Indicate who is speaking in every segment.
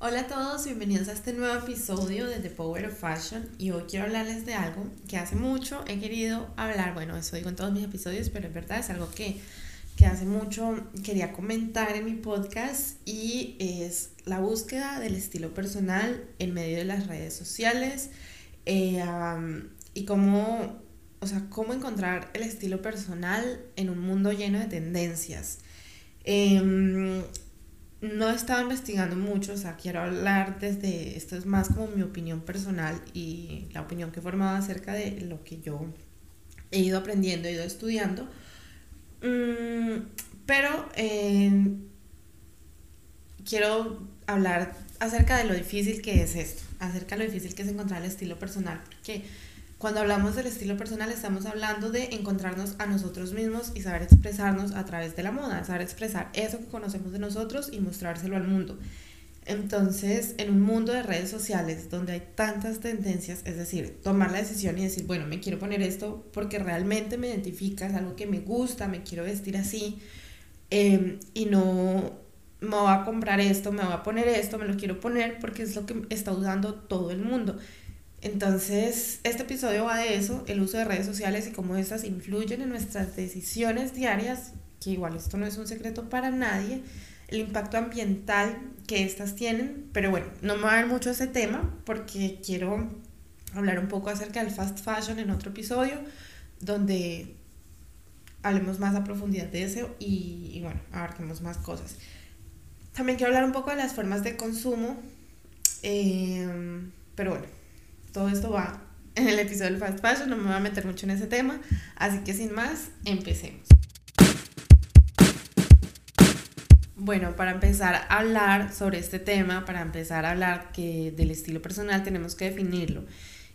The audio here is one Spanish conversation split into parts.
Speaker 1: Hola a todos, bienvenidos a este nuevo episodio de The Power of Fashion y hoy quiero hablarles de algo que hace mucho he querido hablar, bueno, eso digo en todos mis episodios, pero es verdad, es algo que, que hace mucho quería comentar en mi podcast y es la búsqueda del estilo personal en medio de las redes sociales eh, y cómo, o sea, cómo encontrar el estilo personal en un mundo lleno de tendencias. Eh, no he estado investigando mucho, o sea, quiero hablar desde, esto es más como mi opinión personal y la opinión que he formado acerca de lo que yo he ido aprendiendo, he ido estudiando. Mm, pero eh, quiero hablar acerca de lo difícil que es esto, acerca de lo difícil que es encontrar el estilo personal, porque cuando hablamos del estilo personal estamos hablando de encontrarnos a nosotros mismos y saber expresarnos a través de la moda, saber expresar eso que conocemos de nosotros y mostrárselo al mundo. Entonces, en un mundo de redes sociales donde hay tantas tendencias, es decir, tomar la decisión y decir, bueno, me quiero poner esto porque realmente me identifica, es algo que me gusta, me quiero vestir así, em, y no me voy a comprar esto, me voy a poner esto, me lo quiero poner porque es lo que está usando todo el mundo. Entonces, este episodio va de eso, el uso de redes sociales y cómo estas influyen en nuestras decisiones diarias, que igual esto no es un secreto para nadie, el impacto ambiental que estas tienen, pero bueno, no me voy a dar mucho ese tema porque quiero hablar un poco acerca del fast fashion en otro episodio, donde hablemos más a profundidad de eso y, bueno, abarquemos más cosas. También quiero hablar un poco de las formas de consumo, eh, pero bueno, todo esto va en el episodio del fast fashion, no me voy a meter mucho en ese tema, así que sin más, empecemos. Bueno, para empezar a hablar sobre este tema, para empezar a hablar que del estilo personal tenemos que definirlo.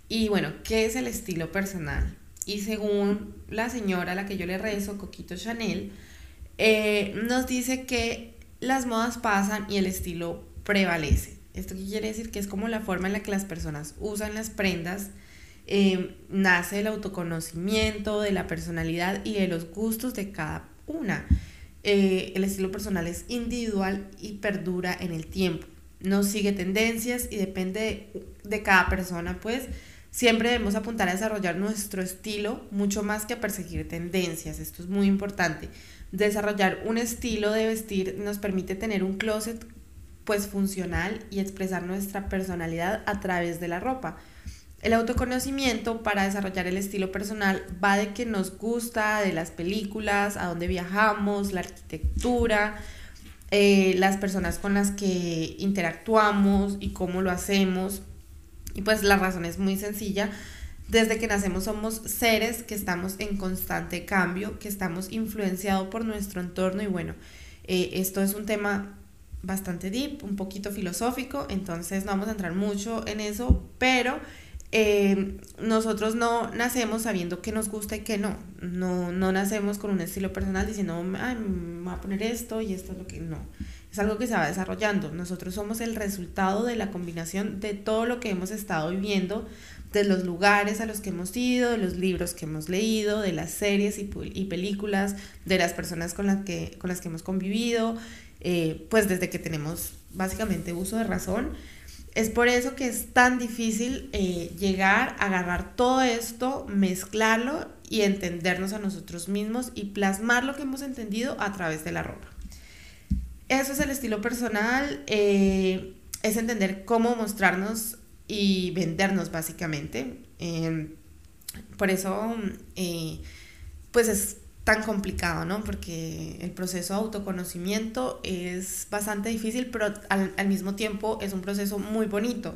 Speaker 1: Y bueno, ¿qué es el estilo personal? Y según la señora a la que yo le rezo, Coquito Chanel, eh, nos dice que las modas pasan y el estilo prevalece. ¿Esto qué quiere decir? Que es como la forma en la que las personas usan las prendas. Eh, nace el autoconocimiento de la personalidad y de los gustos de cada una. Eh, el estilo personal es individual y perdura en el tiempo. No sigue tendencias y depende de, de cada persona, pues siempre debemos apuntar a desarrollar nuestro estilo mucho más que a perseguir tendencias. Esto es muy importante. Desarrollar un estilo de vestir nos permite tener un closet pues funcional y expresar nuestra personalidad a través de la ropa. El autoconocimiento para desarrollar el estilo personal va de que nos gusta, de las películas, a dónde viajamos, la arquitectura, eh, las personas con las que interactuamos y cómo lo hacemos. Y pues la razón es muy sencilla. Desde que nacemos somos seres que estamos en constante cambio, que estamos influenciados por nuestro entorno y bueno, eh, esto es un tema bastante deep, un poquito filosófico, entonces no vamos a entrar mucho en eso, pero eh, nosotros no nacemos sabiendo qué nos gusta y qué no. no. No nacemos con un estilo personal diciendo, Ay, me voy a poner esto y esto es lo que no. Es algo que se va desarrollando. Nosotros somos el resultado de la combinación de todo lo que hemos estado viviendo, de los lugares a los que hemos ido, de los libros que hemos leído, de las series y, y películas, de las personas con las que, con las que hemos convivido eh, pues desde que tenemos básicamente uso de razón. Es por eso que es tan difícil eh, llegar a agarrar todo esto, mezclarlo y entendernos a nosotros mismos y plasmar lo que hemos entendido a través de la ropa. Eso es el estilo personal, eh, es entender cómo mostrarnos y vendernos básicamente. por eso, pues es tan complicado, ¿no? Porque el proceso de autoconocimiento es bastante difícil, pero al, al, mismo tiempo es un proceso muy bonito.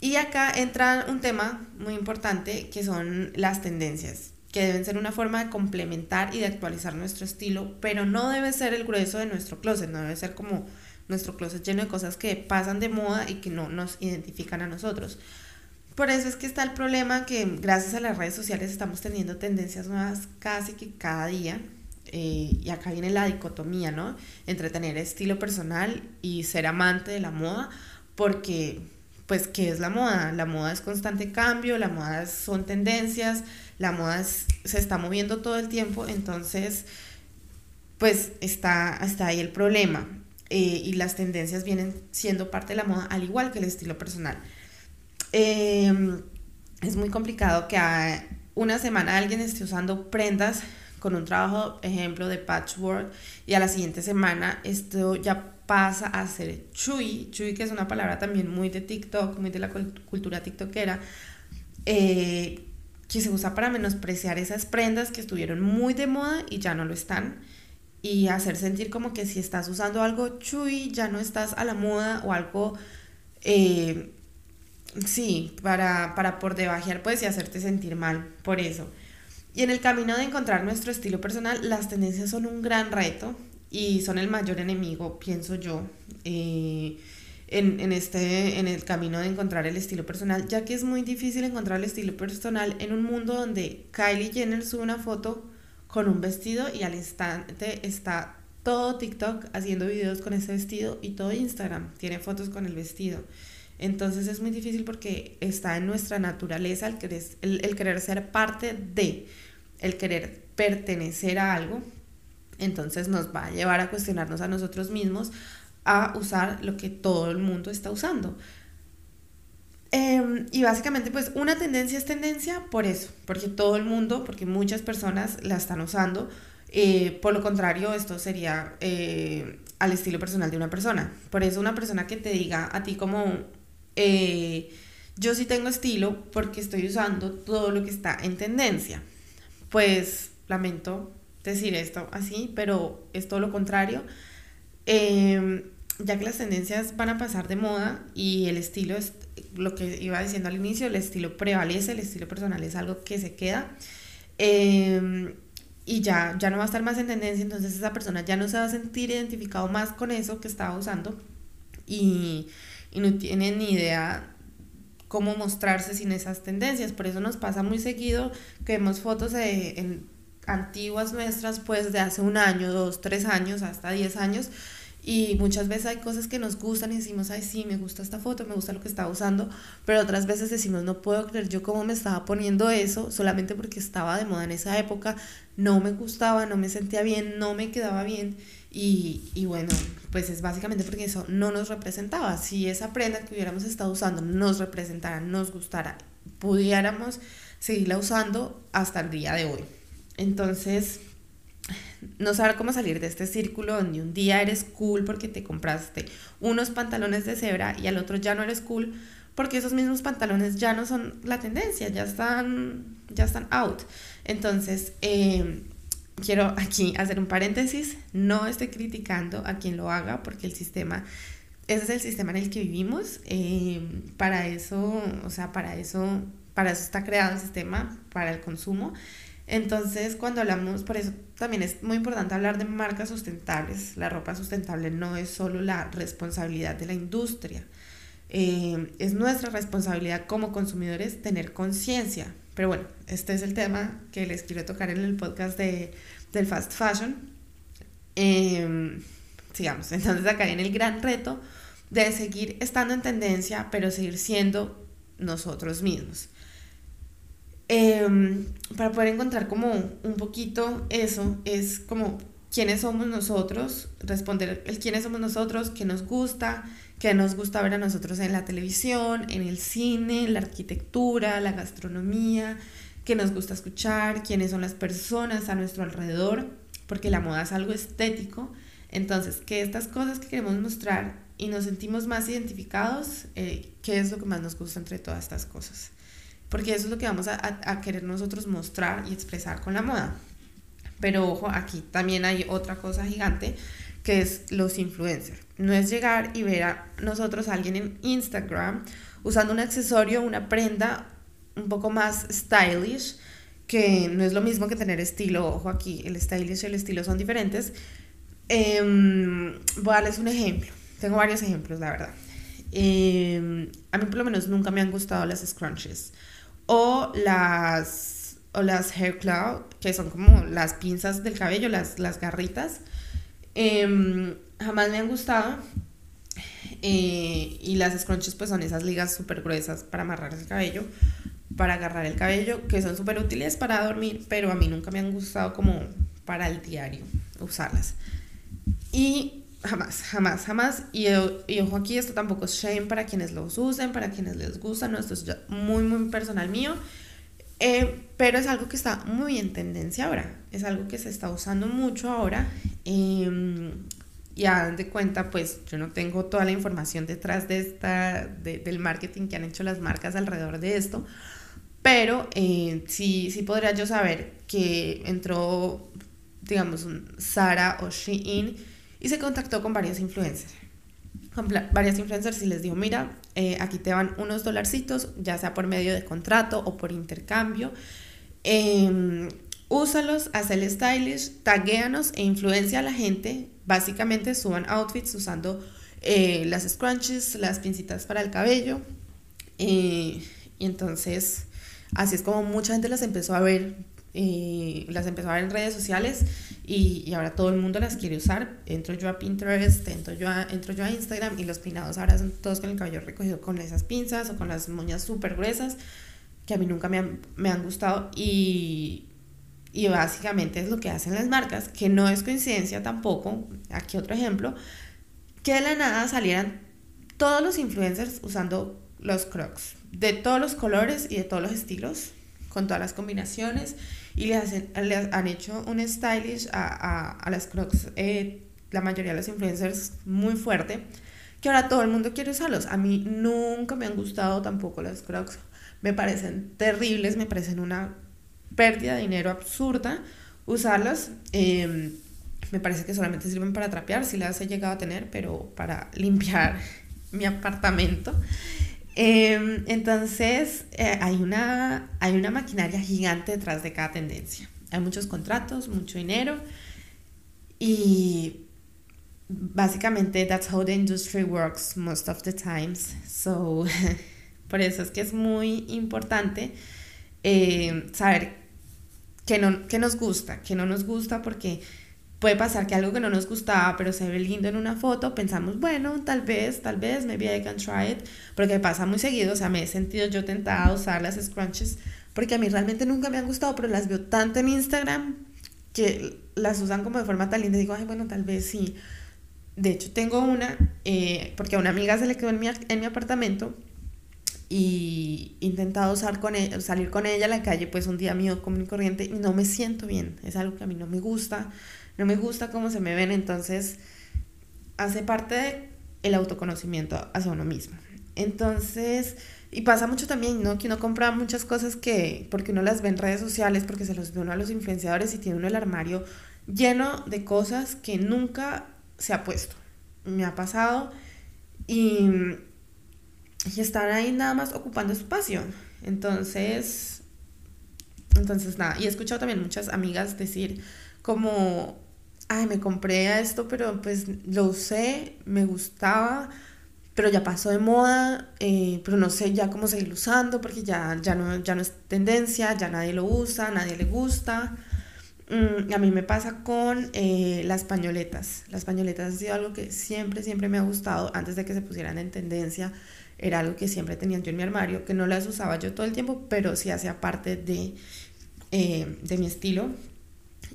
Speaker 1: Y acá entra un tema muy importante que son las tendencias, que deben ser una forma de complementar y de actualizar nuestro estilo, pero no debe ser el grueso de nuestro closet, no debe ser como nuestro closet lleno de cosas que pasan de moda y que no nos identifican a nosotros. Por eso es que está el problema que gracias a las redes sociales estamos teniendo tendencias nuevas casi que cada día. Eh, y acá viene la dicotomía, ¿no? Entre tener estilo personal y ser amante de la moda, porque, pues, ¿qué es la moda? La moda es constante cambio, la moda son tendencias, la moda se está moviendo todo el tiempo, entonces, pues, está, está ahí el problema. eh, y las tendencias vienen siendo parte de la moda, al igual que el estilo personal. Em, es muy complicado que a una semana alguien esté usando prendas con un trabajo, ejemplo, de patchwork, y a la siguiente semana esto ya pasa a ser chui, chui que es una palabra también muy de TikTok, muy de la cultura tiktokera, eh, que se usa para menospreciar esas prendas que estuvieron muy de moda y ya no lo están y hacer sentir como que si estás usando algo chui, ya no estás a la moda o algo, eh, sí, para, para por debajear pues y hacerte sentir mal por eso. Y en el camino de encontrar nuestro estilo personal, las tendencias son un gran reto y son el mayor enemigo, pienso yo, eh, en, en, este, en el camino de encontrar el estilo personal, ya que es muy difícil encontrar el estilo personal en un mundo donde Kylie Jenner sube una foto con un vestido y al instante está todo TikTok haciendo videos con ese vestido y todo Instagram tiene fotos con el vestido. Entonces es muy difícil porque está en nuestra naturaleza el querer, ser parte de, el querer pertenecer a algo. Entonces nos va a llevar a cuestionarnos a nosotros mismos a usar lo que todo el mundo está usando. Em, y básicamente, pues una tendencia es tendencia por eso, porque todo el mundo, porque muchas personas la están usando. Eh, por lo contrario, esto sería eh, al estilo personal de una persona. Por eso una persona que te diga a ti como, eh, yo sí tengo estilo porque estoy usando todo lo que está en tendencia. Pues lamento decir esto así, pero es todo lo contrario. Em, ya que las tendencias van a pasar de moda y el estilo es lo que iba diciendo al inicio, el estilo prevalece, el estilo personal es algo que se queda em, y ya, ya no va a estar más en tendencia, entonces esa persona ya no se va a sentir identificado más con eso que estaba usando y, y no tiene ni idea cómo mostrarse sin esas tendencias, por eso nos pasa muy seguido que vemos fotos de, en, antiguas nuestras pues de hace un año, dos, tres años, hasta diez años, y muchas veces hay cosas que nos gustan y decimos, ay, sí, me gusta esta foto, me gusta lo que estaba usando, pero otras veces decimos, no puedo creer yo cómo me estaba poniendo eso solamente porque estaba de moda en esa época, no me gustaba, no me sentía bien, no me quedaba bien. Y, y bueno, pues es básicamente porque eso no nos representaba. Si esa prenda que hubiéramos estado usando nos representara, nos gustara, pudiéramos seguirla usando hasta el día de hoy. Entonces, no saber cómo salir de este círculo donde un día eres cool porque te compraste unos pantalones de cebra y al otro ya no eres cool porque esos mismos pantalones ya no son la tendencia, ya están, ya están out. Entonces, em, quiero aquí hacer un paréntesis, no estoy criticando a quien lo haga porque el sistema, ese es el sistema en el que vivimos, em, para eso, o sea, para eso, para eso está creado el sistema, para el consumo. Entonces, cuando hablamos, por eso también es muy importante hablar de marcas sustentables. La ropa sustentable no es solo la responsabilidad de la industria, eh, es nuestra responsabilidad como consumidores tener conciencia. Pero bueno, este es el tema que les quiero tocar en el podcast de, del fast fashion. Em, sigamos, entonces acá viene el gran reto de seguir estando en tendencia, pero seguir siendo nosotros mismos. Em, para poder encontrar como un poquito eso, es como quiénes somos nosotros, responder el quiénes somos nosotros, qué nos gusta, qué nos gusta ver a nosotros en la televisión, en el cine, la arquitectura, la gastronomía, qué nos gusta escuchar, quiénes son las personas a nuestro alrededor, porque la moda es algo estético. Entonces, que estas cosas que queremos mostrar y nos sentimos más identificados, eh, qué es lo que más nos gusta entre todas estas cosas porque eso es lo que vamos a, querer nosotros mostrar y expresar con la moda. Pero ojo, aquí también hay otra cosa gigante que es los influencers. No es llegar y ver a nosotros a alguien en Instagram usando un accesorio, una prenda un poco más stylish, que no es lo mismo que tener estilo. Ojo aquí, el stylish y el estilo son diferentes. Em, voy a darles un ejemplo. Tengo varios ejemplos, la verdad. Em, a mí por lo menos nunca me han gustado las scrunchies o las, o las hair claw, que son como las pinzas del cabello, las, las garritas. Em, jamás me han gustado. Eh, y las scrunchies pues son esas ligas súper gruesas para amarrar el cabello, para agarrar el cabello, que son súper útiles para dormir, pero a mí nunca me han gustado como para el diario usarlas. Y jamás, jamás, jamás. Y, y, ojo aquí, esto tampoco es shame para quienes los usen, para quienes les gusta, no, esto es muy, muy personal mío. Eh, pero es algo que está muy en tendencia ahora, es algo que se está usando mucho ahora. Eh, ya de cuenta, pues yo no tengo toda la información detrás de esta, del marketing que han hecho las marcas alrededor de esto, pero eh, sí, sí podría yo saber que entró, digamos, un Sara o Shein y se contactó con varios influencers. Varias influencers y les dijo, mira, eh, aquí te van unos dolarcitos, ya sea por medio de contrato o por intercambio. Eh, úsalos, haz el stylish, taguéanos e influencia a la gente. Básicamente suban outfits usando eh, las scrunchies, las pincitas para el cabello. y entonces, así es como mucha gente las empezó a ver y las empezó a ver en redes sociales y, y, ahora todo el mundo las quiere usar. Entro yo a Pinterest, entro yo a, entro yo a Instagram y los peinados ahora son todos con el cabello recogido con esas pinzas o con las moñas súper gruesas que a mí nunca me han, me han gustado y, y básicamente es lo que hacen las marcas, que no es coincidencia tampoco, aquí otro ejemplo, que de la nada salieran todos los influencers usando los crocs, de todos los colores y de todos los estilos, con todas las combinaciones y le, hacen, han hecho un stylish a, a, las crocs, eh, la mayoría de los influencers muy fuerte, que ahora todo el mundo quiere usarlos. A mí nunca me han gustado tampoco las crocs, me parecen terribles, me parecen una pérdida de dinero absurda usarlas. Em, me parece que solamente sirven para trapear, si las he llegado a tener, pero para limpiar mi apartamento. Em, entonces, eh, hay, una, hay una maquinaria gigante detrás de cada tendencia. Hay muchos contratos, mucho dinero y básicamente that's how the industry works most of the times. So, por eso es que es muy importante eh, saber qué, no, qué nos gusta, qué no nos gusta, porque puede pasar que algo que no nos gustaba, pero se ve lindo en una foto, pensamos, bueno, tal vez, tal vez, maybe I can try it, porque pasa muy seguido, o sea, me he sentido yo tentada a usar las scrunches, porque a mí realmente nunca me han gustado, pero las veo tanto en Instagram que las usan como de forma tan linda, digo, ay, bueno, tal vez sí. De hecho, tengo una, eh, porque a una amiga se le quedó en mi, en mi apartamento, y intentado usar con ella, salir con ella a la calle, pues un día mío común y corriente, y no me siento bien, es algo que a mí no me gusta, no me gusta cómo se me ven, entonces hace parte el autoconocimiento hacia uno mismo. Entonces, y pasa mucho también, ¿no? Que uno compra muchas cosas que, porque uno las ve en redes sociales, porque se los ve uno a los influenciadores y tiene uno el armario lleno de cosas que nunca se ha puesto. Me ha pasado y, y estar ahí nada más ocupando espacio. Entonces, entonces nada, y he escuchado también muchas amigas decir como ay, me compré esto, pero pues lo usé, me gustaba, pero ya pasó de moda, eh, pero no sé ya cómo seguir usando porque ya, ya, no, ya no es tendencia, ya nadie lo usa, nadie le gusta. Mm, a mí me pasa con eh, las pañoletas. Las pañoletas ha sido algo que siempre, siempre me ha gustado antes de que se pusieran en tendencia. Era algo que siempre tenía yo en mi armario, que no las usaba yo todo el tiempo, pero sí hacía parte de, eh, de mi estilo.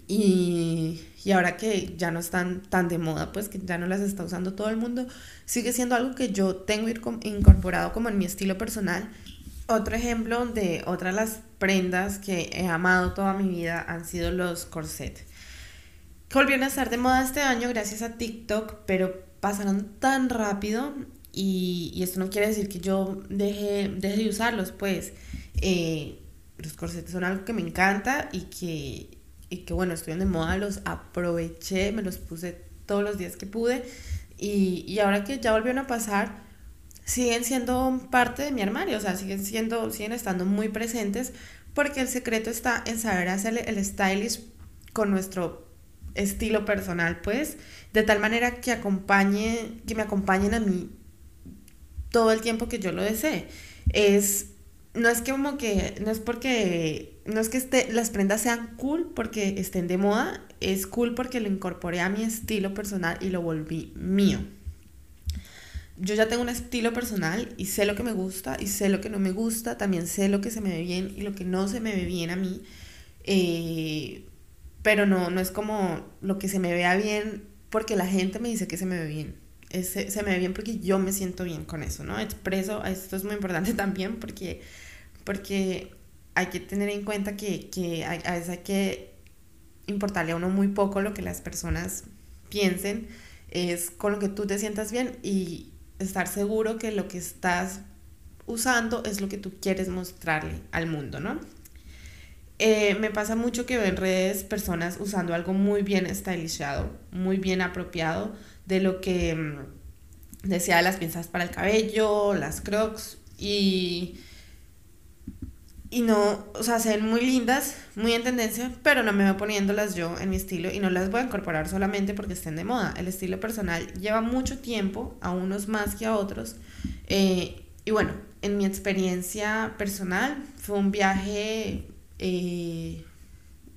Speaker 1: Y, y ahora que ya no están tan de moda, pues que ya no las está usando todo el mundo, sigue siendo algo que yo tengo incorporado como en mi estilo personal. Otro ejemplo de otra de las prendas que he amado toda mi vida han sido los corsets. Volvieron a estar de moda este año gracias a TikTok, pero pasaron tan rápido y, y esto no quiere decir que yo deje, deje de usarlos, pues eh, los corsets son algo que me encanta y que, y que bueno, estuvieron de moda, los aproveché, me los puse todos los días que pude y, y ahora que ya volvieron a pasar, siguen siendo parte de mi armario, o sea, siguen siendo, siguen estando muy presentes porque el secreto está en saber hacer el stylish con nuestro estilo personal, pues, de tal manera que acompañe, que me acompañen a mí todo el tiempo que yo lo desee. Es no es como que, no es porque, no es que esté, las prendas sean cool porque estén de moda, es cool porque lo incorporé a mi estilo personal y lo volví mío. Yo ya tengo un estilo personal y sé lo que me gusta y sé lo que no me gusta, también sé lo que se me ve bien y lo que no se me ve bien a mí, eh, pero no, no es como lo que se me vea bien porque la gente me dice que se me ve bien. se, se me ve bien porque yo me siento bien con eso, ¿no? Expreso, esto es muy importante también porque, porque hay que tener en cuenta que, a veces hay que importarle a uno muy poco lo que las personas piensen, es con lo que tú te sientas bien y estar seguro que lo que estás usando es lo que tú quieres mostrarle al mundo, ¿no? Eh, me pasa mucho que veo en redes personas usando algo muy bien estylizado, muy bien apropiado de lo que mm, decía las pinzas para el cabello, las crocs y y no, o sea, se ven muy lindas, muy en tendencia, pero no me voy poniéndolas yo en mi estilo y no las voy a incorporar solamente porque estén de moda. El estilo personal lleva mucho tiempo, a unos más que a otros. Eh, y bueno, en mi experiencia personal fue un viaje, eh,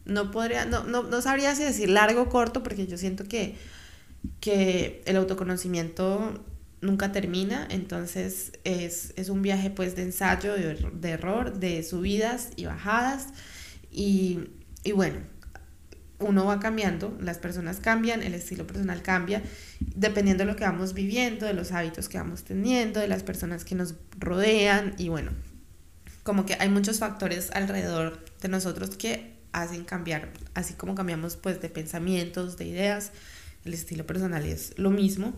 Speaker 1: no podría, no, no, no, sabría si decir largo o corto, porque yo siento que, que el autoconocimiento nunca termina, entonces es, un viaje pues de ensayo, de, error, de subidas y bajadas y, bueno, uno va cambiando, las personas cambian, el estilo personal cambia, dependiendo de lo que vamos viviendo, de los hábitos que vamos teniendo, de las personas que nos rodean y bueno, como que hay muchos factores alrededor de nosotros que hacen cambiar, así como cambiamos pues de pensamientos, de ideas, el estilo personal es lo mismo.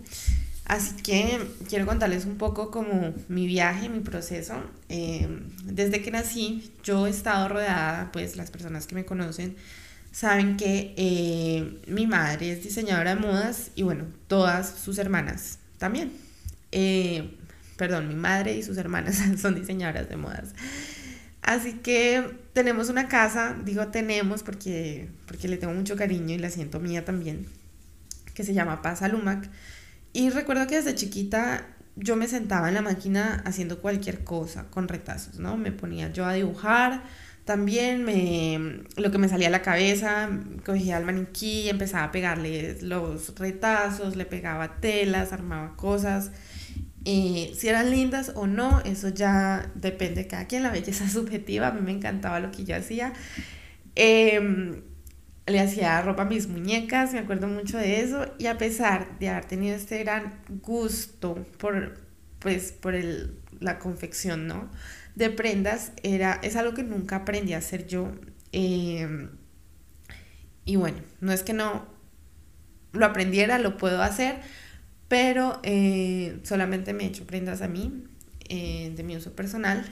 Speaker 1: Así que quiero contarles un poco como mi viaje, mi proceso. Eh, desde que nací, yo he estado rodeada, pues las personas que me conocen saben que eh, mi madre es diseñadora de modas y bueno, todas sus hermanas también. Eh, perdón, mi madre y sus hermanas son diseñadoras de modas. Así que tenemos una casa, digo tenemos porque, porque le tengo mucho cariño y la siento mía también, que se llama Paz Alumac y recuerdo que desde chiquita yo me sentaba en la máquina haciendo cualquier cosa con retazos, ¿no? Me ponía yo a dibujar, también me, lo que me salía a la cabeza, cogía el maniquí, empezaba a pegarle los retazos, le pegaba telas, armaba cosas. y si eran lindas o no, eso ya depende de cada quien, la belleza subjetiva, a mí me encantaba lo que yo hacía. Eh, le hacía ropa a mis muñecas, me acuerdo mucho de eso, y a pesar de haber tenido este gran gusto por, pues, por el, la confección, ¿no? De prendas, era, es algo que nunca aprendí a hacer yo. Em, y bueno, no es que no lo aprendiera, lo puedo hacer, pero eh, solamente me he hecho prendas a mí, eh, de mi uso personal,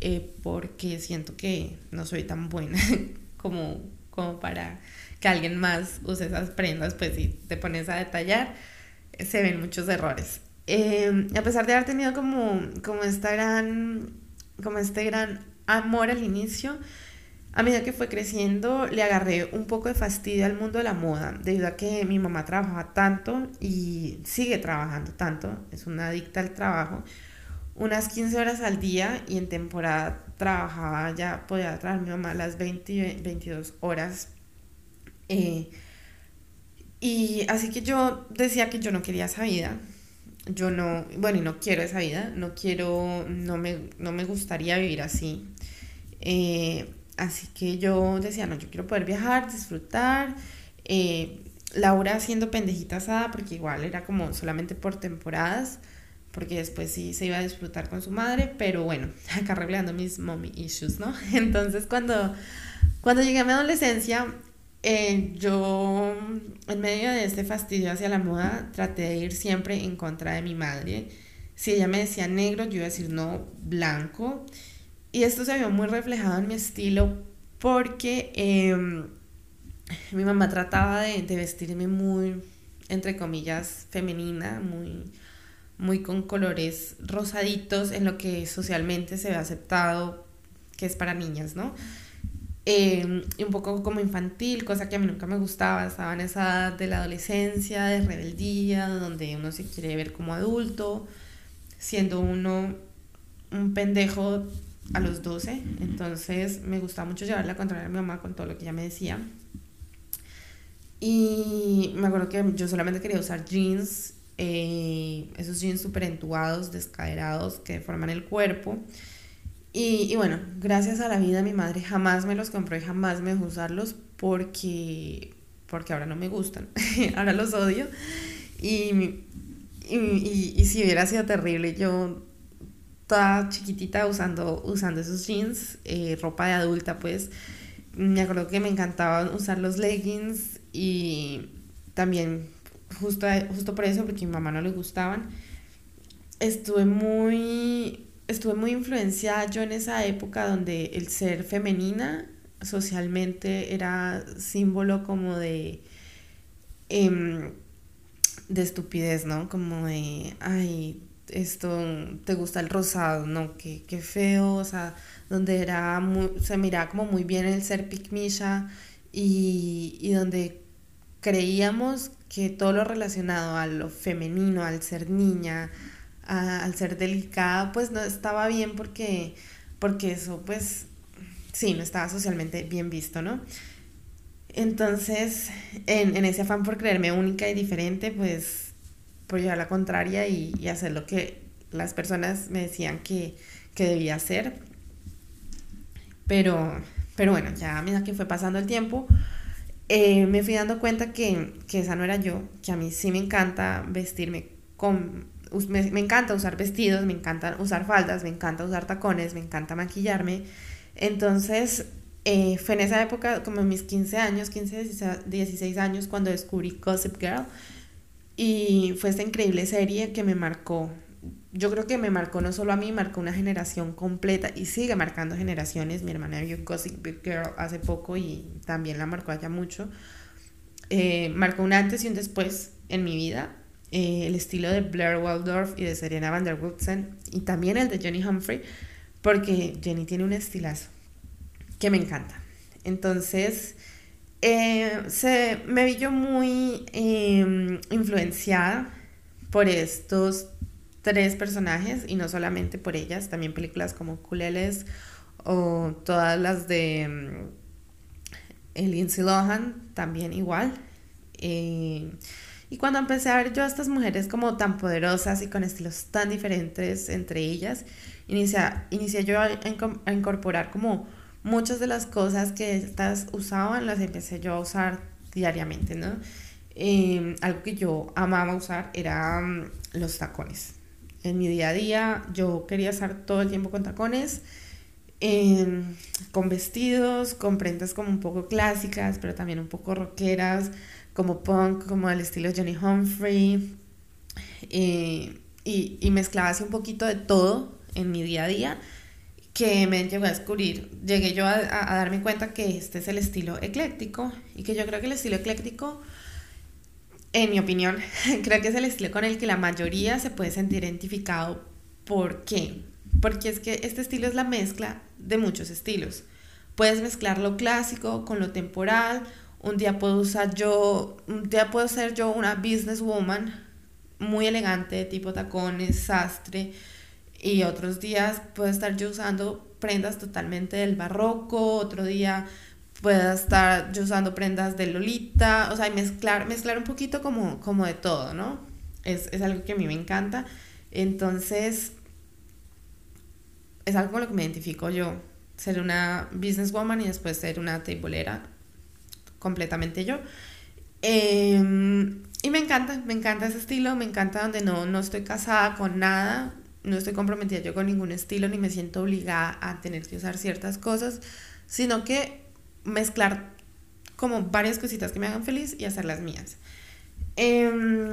Speaker 1: eh, porque siento que no soy tan buena como como para que alguien más use esas prendas, pues si te pones a detallar, se ven muchos errores. Eh, a pesar de haber tenido como, como, esta gran, como este gran amor al inicio, a medida que fue creciendo, le agarré un poco de fastidio al mundo de la moda, debido a que mi mamá trabajaba tanto y sigue trabajando tanto, es una adicta al trabajo, unas 15 horas al día y en temporada trabajaba, ya podía trabajar mi mamá las 20 22 horas. Eh, y así que yo decía que yo no quería esa vida. Yo no, bueno, y no quiero esa vida, no quiero, no me, no me gustaría vivir así. Eh, así que yo decía, no, yo quiero poder viajar, disfrutar. Eh, Laura haciendo pendejita asada, porque igual era como solamente por temporadas porque después sí se iba a disfrutar con su madre, pero bueno, acá arreglando mis mommy issues, ¿no? Entonces cuando, cuando llegué a mi adolescencia, eh, yo en medio de este fastidio hacia la moda traté de ir siempre en contra de mi madre. Si ella me decía negro, yo iba a decir no, blanco. Y esto se vio muy reflejado en mi estilo porque em, mi mamá trataba de, de vestirme muy, entre comillas, femenina, muy muy con colores rosaditos en lo que socialmente se ve aceptado que es para niñas, ¿no? Em, un poco como infantil, cosa que a mí nunca me gustaba, estaba en esa edad de la adolescencia, de rebeldía, donde uno se quiere ver como adulto, siendo uno un pendejo a los 12, entonces me gustaba mucho llevarla a contraria a mi mamá con todo lo que ella me decía. Y me acuerdo que yo solamente quería usar jeans eh, esos jeans súper entubados, descaderados, que deforman el cuerpo. Y, y, bueno, gracias a la vida mi madre jamás me los compró y jamás me dejó usarlos porque porque ahora no me gustan, ahora los odio. Y, y, y, si hubiera sido terrible, yo toda chiquitita usando, usando esos jeans, eh, ropa de adulta, pues me acuerdo que me encantaba usar los leggings y también justo, justo por eso, porque a mi mamá no le gustaban, estuve muy, estuve muy influenciada yo en esa época donde el ser femenina socialmente era símbolo como de, em, de estupidez, ¿no? Como de, ay, esto, te gusta el rosado, ¿no? Qué, qué feo, o sea, donde era se miraba como muy bien el ser picmisha y, y donde creíamos que todo lo relacionado a lo femenino, al ser niña, al ser delicada, pues no estaba bien porque, porque eso pues sí, no estaba socialmente bien visto, ¿no? Entonces, en, ese afán por creerme única y diferente, pues por llevar la contraria y, hacer lo que las personas me decían que, debía hacer. Pero, pero bueno, ya mira que fue pasando el tiempo, eh, me fui dando cuenta que, que, esa no era yo, que a mí sí me encanta vestirme con... Me, encanta usar vestidos, me encanta usar faldas, me encanta usar tacones, me encanta maquillarme. Entonces, eh, fue en esa época, como en mis 15 años, 15, 16 años, cuando descubrí Gossip Girl. Y fue esta increíble serie que me marcó. Yo creo que me marcó no solo a mí, marcó una generación completa y sigue marcando generaciones. Mi hermana vio Gossip Girl hace poco y también la marcó allá mucho. Eh, marcó un antes y un después en mi vida. Eh, el estilo de Blair Waldorf y de Serena van der Woodsen y también el de Jenny Humphrey porque Jenny tiene un estilazo que me encanta. Entonces, eh, se, me vi yo muy em, influenciada por estos tres personajes y no solamente por ellas, también películas como Kuleles o todas las de um, Lindsay Lohan, también igual. Y cuando empecé a ver yo a estas mujeres como tan poderosas y con estilos tan diferentes entre ellas, inicié, yo a, incorporar como muchas de las cosas que estas usaban, las empecé yo a usar diariamente, ¿no? Algo que yo amaba usar eran mm, los tacones. En mi día a día yo quería estar todo el tiempo con tacones, con vestidos, con prendas como un poco clásicas, pero también un poco rockeras, como punk, como el estilo Johnny Humphrey. Eh, y, y mezclaba así un poquito de todo en mi día a día que me llegó a descubrir, llegué yo a, darme cuenta que este es el estilo ecléctico y que yo creo que el estilo ecléctico, en mi opinión, creo que es el estilo con el que la mayoría se puede sentir identificado. ¿Por qué? Porque es que este estilo es la mezcla de muchos estilos. Puedes mezclar lo clásico con lo temporal. Un día puedo usar yo, un día puedo ser yo una businesswoman muy elegante, tipo tacones, sastre, y otros días puedo estar yo usando prendas totalmente del barroco, otro día puedo estar yo usando prendas de Lolita, o sea, mezclar, mezclar un poquito como, como de todo, ¿no? Es, algo que a mí me encanta. Entonces, es algo con lo que me identifico yo, ser una businesswoman y después ser una tableera, completamente yo. Em, y me encanta, me encanta ese estilo, me encanta donde no, no estoy casada con nada, no estoy comprometida yo con ningún estilo ni me siento obligada a tener que usar ciertas cosas, sino que mezclar como varias cositas que me hagan feliz y hacer las mías. Em,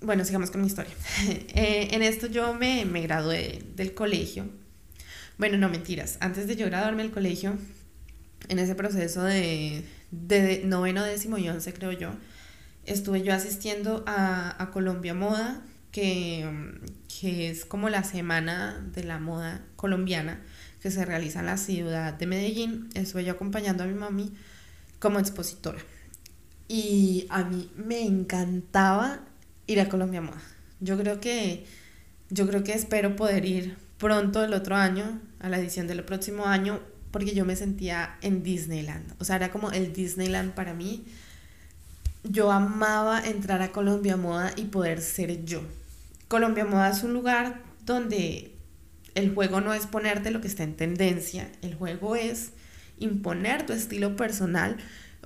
Speaker 1: bueno, sigamos con mi historia. Eh, en esto yo me, me gradué del colegio. Bueno, no mentiras. Antes de yo graduarme del colegio, en ese proceso de, de noveno, décimo y once, creo yo, estuve yo asistiendo a, a Colombia Moda que, que es como la semana de la moda colombiana que se realiza en la ciudad de Medellín. Estuve yo acompañando a mi mami como expositora. Y a mí me encantaba ir a Colombia Moda. Yo creo que yo creo que espero poder ir pronto el otro año, a la edición del próximo año, porque yo me sentía en Disneyland. O sea, era como el Disneyland para mí. Yo amaba entrar a Colombia Moda y poder ser yo. Colombia Moda es un lugar donde el juego no es ponerte lo que está en tendencia, el juego es imponer tu estilo personal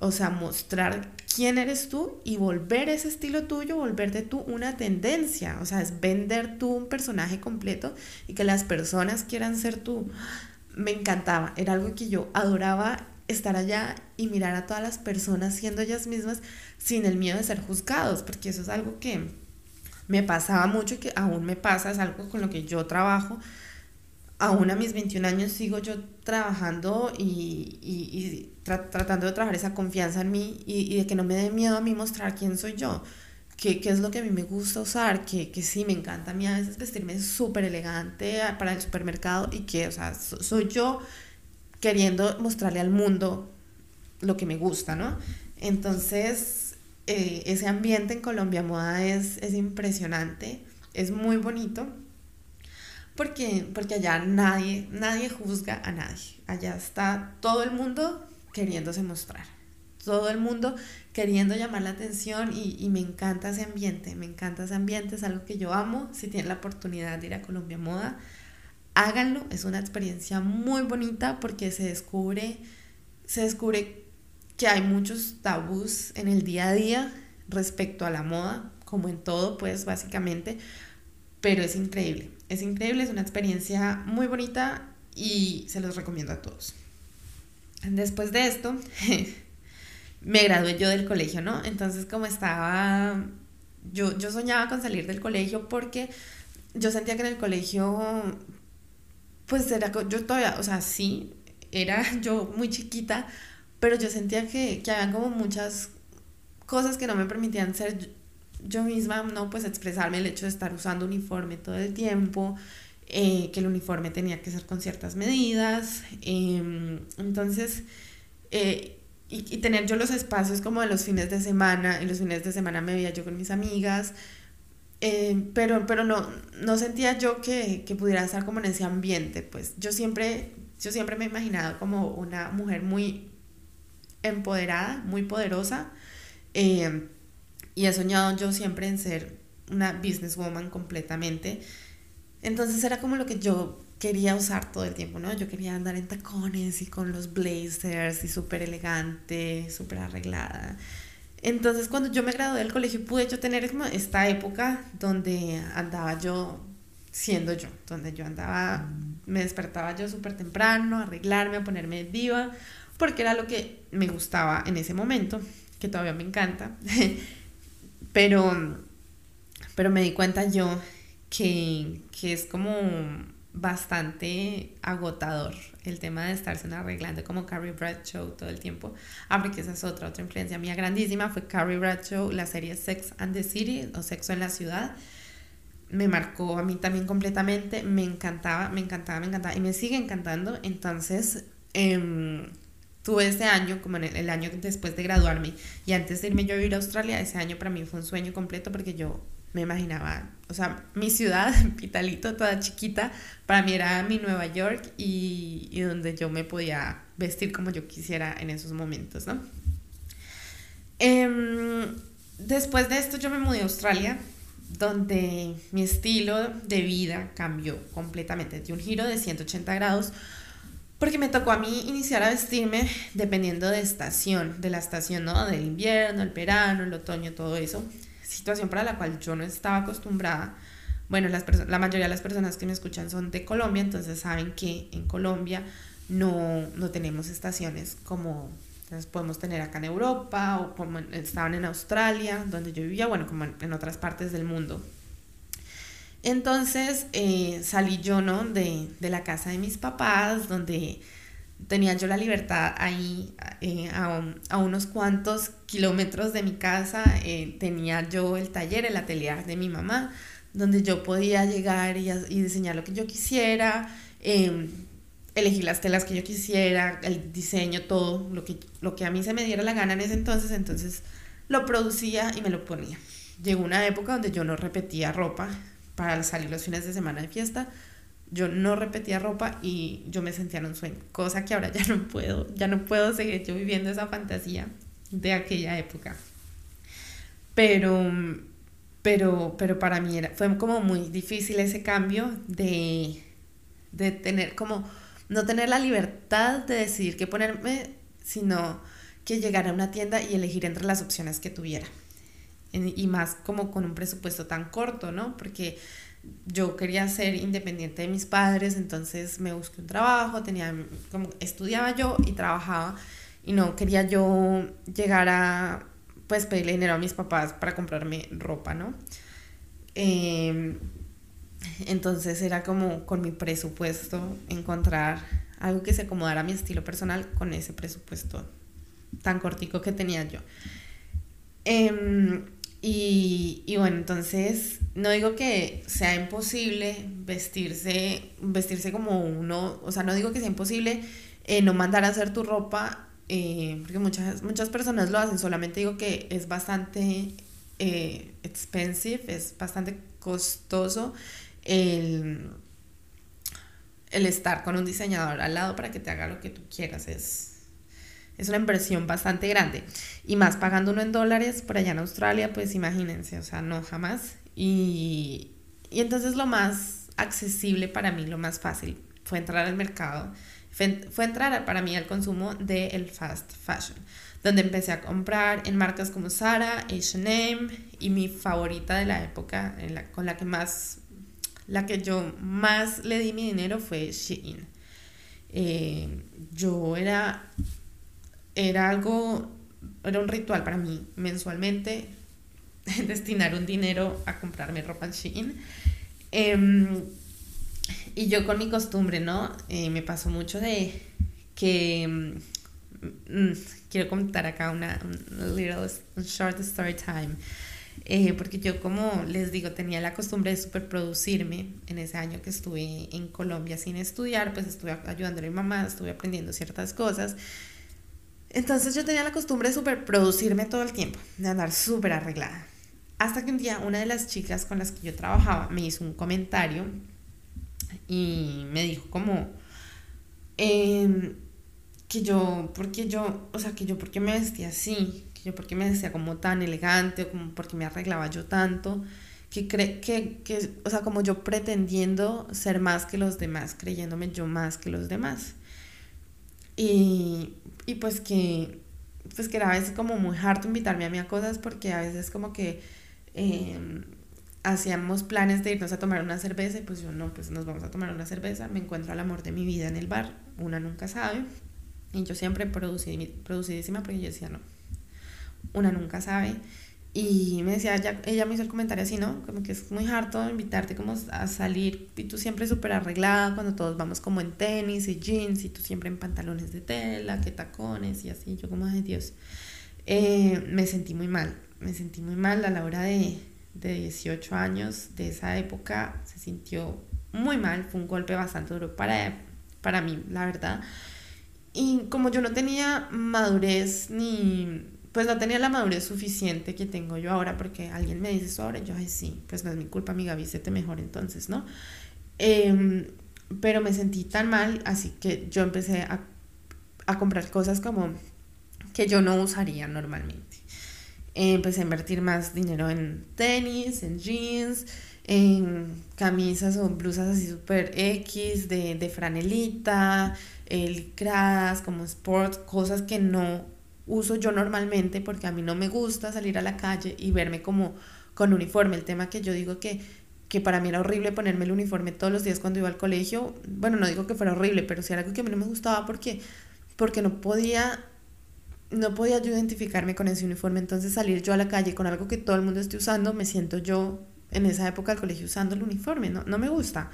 Speaker 1: O sea, mostrar quién eres tú y volver ese estilo tuyo, volverte tú una tendencia. O sea, es vender tú un personaje completo y que las personas quieran ser tú. Me encantaba, era algo que yo adoraba estar allá y mirar a todas las personas siendo ellas mismas sin el miedo de ser juzgados, porque eso es algo que me pasaba mucho y que aún me pasa, es algo con lo que yo trabajo. Aún a mis 21 años sigo yo trabajando y, tratando de trabajar esa confianza en mí y, de que no me dé miedo a mí mostrar quién soy yo, qué, es lo que a mí me gusta usar, que, que sí me encanta a mí a veces vestirme súper elegante para el supermercado y que, o sea, soy yo queriendo mostrarle al mundo lo que me gusta, ¿no? Entonces, eh, ese ambiente en Colombia Moda es, es impresionante, es muy bonito, porque, porque allá nadie, nadie juzga a nadie. Allá está todo el mundo queriéndose mostrar, todo el mundo queriendo llamar la atención y, me encanta ese ambiente, me encanta ese ambiente, es algo que yo amo. Si tienen la oportunidad de ir a Colombia Moda, háganlo, es una experiencia muy bonita porque se descubre, se descubre que hay muchos tabús en el día a día respecto a la moda, como en todo, pues básicamente, pero es increíble, es increíble, es una experiencia muy bonita y se los recomiendo a todos. Después de esto, me gradué yo del colegio, ¿no? Entonces como estaba, yo, yo soñaba con salir del colegio porque yo sentía que en el colegio pues era, yo todavía, o sea, sí, era yo muy chiquita, pero yo sentía que, que había como muchas cosas que no me permitían ser yo, misma, no, pues expresarme el hecho de estar usando uniforme todo el tiempo, eh, que el uniforme tenía que ser con ciertas medidas, em, entonces, eh, y, tener yo los espacios como de los fines de semana, y los fines de semana me veía yo con mis amigas, eh, pero, pero no, no sentía yo que, que, pudiera estar como en ese ambiente, pues yo siempre, yo siempre me he imaginado como una mujer muy empoderada, muy poderosa, eh, y he soñado yo siempre en ser una businesswoman completamente. Entonces era como lo que yo quería usar todo el tiempo, ¿no? Yo quería andar en tacones y con los blazers y súper elegante, súper arreglada. Entonces cuando yo me gradué del colegio pude yo tener esta época donde andaba yo siendo yo, donde yo andaba, me despertaba yo súper temprano, a arreglarme, a ponerme diva, porque era lo que me gustaba en ese momento, que todavía me encanta, pero, pero me di cuenta yo que, que es como bastante agotador el tema de estarse arreglando como Carrie Bradshaw todo el tiempo. Ah, porque esa es otra, otra influencia mía grandísima, fue Carrie Bradshaw, la serie Sex and the City o Sexo en la Ciudad. Me marcó a mí también completamente, me encantaba, me encantaba, me encantaba y me sigue encantando. Entonces, eh, tuve ese año, como en el, año después de graduarme y antes de irme yo a vivir a Australia, ese año para mí fue un sueño completo porque yo me imaginaba, o sea, mi ciudad, Pitalito, toda chiquita, para mí era mi Nueva York y, y, donde yo me podía vestir como yo quisiera en esos momentos, ¿no? Eh, después de esto yo me mudé a Australia, donde mi estilo de vida cambió completamente, de un giro de 180 grados, porque me tocó a mí iniciar a vestirme dependiendo de estación, de la estación, ¿no? Del invierno, el verano, el otoño, todo eso situación para la cual yo no estaba acostumbrada. Bueno, las la mayoría de las personas que me escuchan son de Colombia, entonces saben que en Colombia no, no tenemos estaciones como las podemos tener acá en Europa o como estaban en Australia, donde yo vivía, bueno, como en, otras partes del mundo. Entonces eh, salí yo, ¿no? De, de la casa de mis papás, donde tenía yo la libertad ahí eh, a, unos cuantos kilómetros de mi casa, eh, tenía yo el taller, el atelier de mi mamá, donde yo podía llegar y, diseñar lo que yo quisiera, em, elegir las telas que yo quisiera, el diseño, todo, lo que, lo que a mí se me diera la gana en ese entonces, entonces lo producía y me lo ponía. Llegó una época donde yo no repetía ropa para salir los fines de semana de fiesta, yo no repetía ropa y yo me sentía en un sueño, cosa que ahora ya no puedo, ya no puedo seguir yo viviendo esa fantasía de aquella época. Pero, pero, pero para mí era, fue como muy difícil ese cambio de, de tener como, no tener la libertad de decidir qué ponerme, sino que llegar a una tienda y elegir entre las opciones que tuviera. Y más como con un presupuesto tan corto, ¿no? Porque yo quería ser independiente de mis padres, entonces me busqué un trabajo, tenía como estudiaba yo y trabajaba y no quería yo llegar a pues pedirle dinero a mis papás para comprarme ropa, ¿no? Em, entonces era como con mi presupuesto encontrar algo que se acomodara a mi estilo personal con ese presupuesto tan cortico que tenía yo. Em, y, y, bueno, entonces no digo que sea imposible vestirse, vestirse como uno, o sea, no digo que sea imposible eh, no mandar a hacer tu ropa, eh, porque muchas, muchas personas lo hacen, solamente digo que es bastante eh, expensive, es bastante costoso el, el estar con un diseñador al lado para que te haga lo que tú quieras, es es una inversión bastante grande. Y más pagando uno en dólares por allá en Australia, pues imagínense, o sea, no jamás. Y, y entonces lo más accesible para mí, lo más fácil, fue entrar al mercado, fue, entrar para mí al consumo del fast fashion, donde empecé a comprar en marcas como Zara, H&M y mi favorita de la época, con la que más, la que yo más le di mi dinero fue Shein. Eh, yo era era algo, era un ritual para mí mensualmente destinar un dinero a comprarme ropa en Shein. Em, y yo con mi costumbre, ¿no? Eh, me pasó mucho de que... Mm, quiero contar acá una little short story time. Eh, porque yo, como les digo, tenía la costumbre de superproducirme en ese año que estuve en Colombia sin estudiar, pues estuve ayudando a mi mamá, estuve aprendiendo ciertas cosas entonces yo tenía la costumbre de superproducirme todo el tiempo, de andar súper arreglada. Hasta que un día una de las chicas con las que yo trabajaba me hizo un comentario y me dijo como em, que yo, porque yo, o sea, que yo porque me vestía así, que yo porque me vestía como tan elegante o como porque me arreglaba yo tanto, que, cre que, que, o sea, como yo pretendiendo ser más que los demás, creyéndome yo más que los demás. Y, y pues que, pues que era a veces como muy harto invitarme a mí a cosas porque a veces como que em, hacíamos planes de irnos a tomar una cerveza y pues yo no, pues nos vamos a tomar una cerveza, me encuentro al amor de mi vida en el bar, una nunca sabe. Y yo siempre producidísima porque yo decía, no, una nunca sabe. Y me decía, ella me hizo el comentario así, ¿no? Como que es muy harto invitarte como a salir y tú siempre súper arreglada cuando todos vamos como en tenis y jeans y tú siempre en pantalones de tela, que tacones y así. Yo como, ay Dios, eh, me sentí muy mal, me sentí muy mal a la hora de, de 18 años de esa época, se sintió muy mal, fue un golpe bastante duro para, para mí, la verdad. Y como yo no tenía madurez ni pues no tenía la madurez suficiente que tengo yo ahora porque alguien me dice sobre yo, ay sí, pues no es mi culpa, amiga, vístete mejor entonces, ¿no? Em, pero me sentí tan mal, así que yo empecé a, a comprar cosas como que yo no usaría normalmente. empecé a invertir más dinero en tenis, en jeans, en camisas o blusas así super X, de, de franelita, licradas, como sport, cosas que no uso yo normalmente porque a mí no me gusta salir a la calle y verme como con uniforme. El tema que yo digo que, que para mí era horrible ponerme el uniforme todos los días cuando iba al colegio, bueno, no digo que fuera horrible, pero sí era algo que a mí no me gustaba porque, porque no podía no podía yo identificarme con ese uniforme, entonces salir yo a la calle con algo que todo el mundo esté usando, me siento yo en esa época del colegio usando el uniforme, no, no me gusta.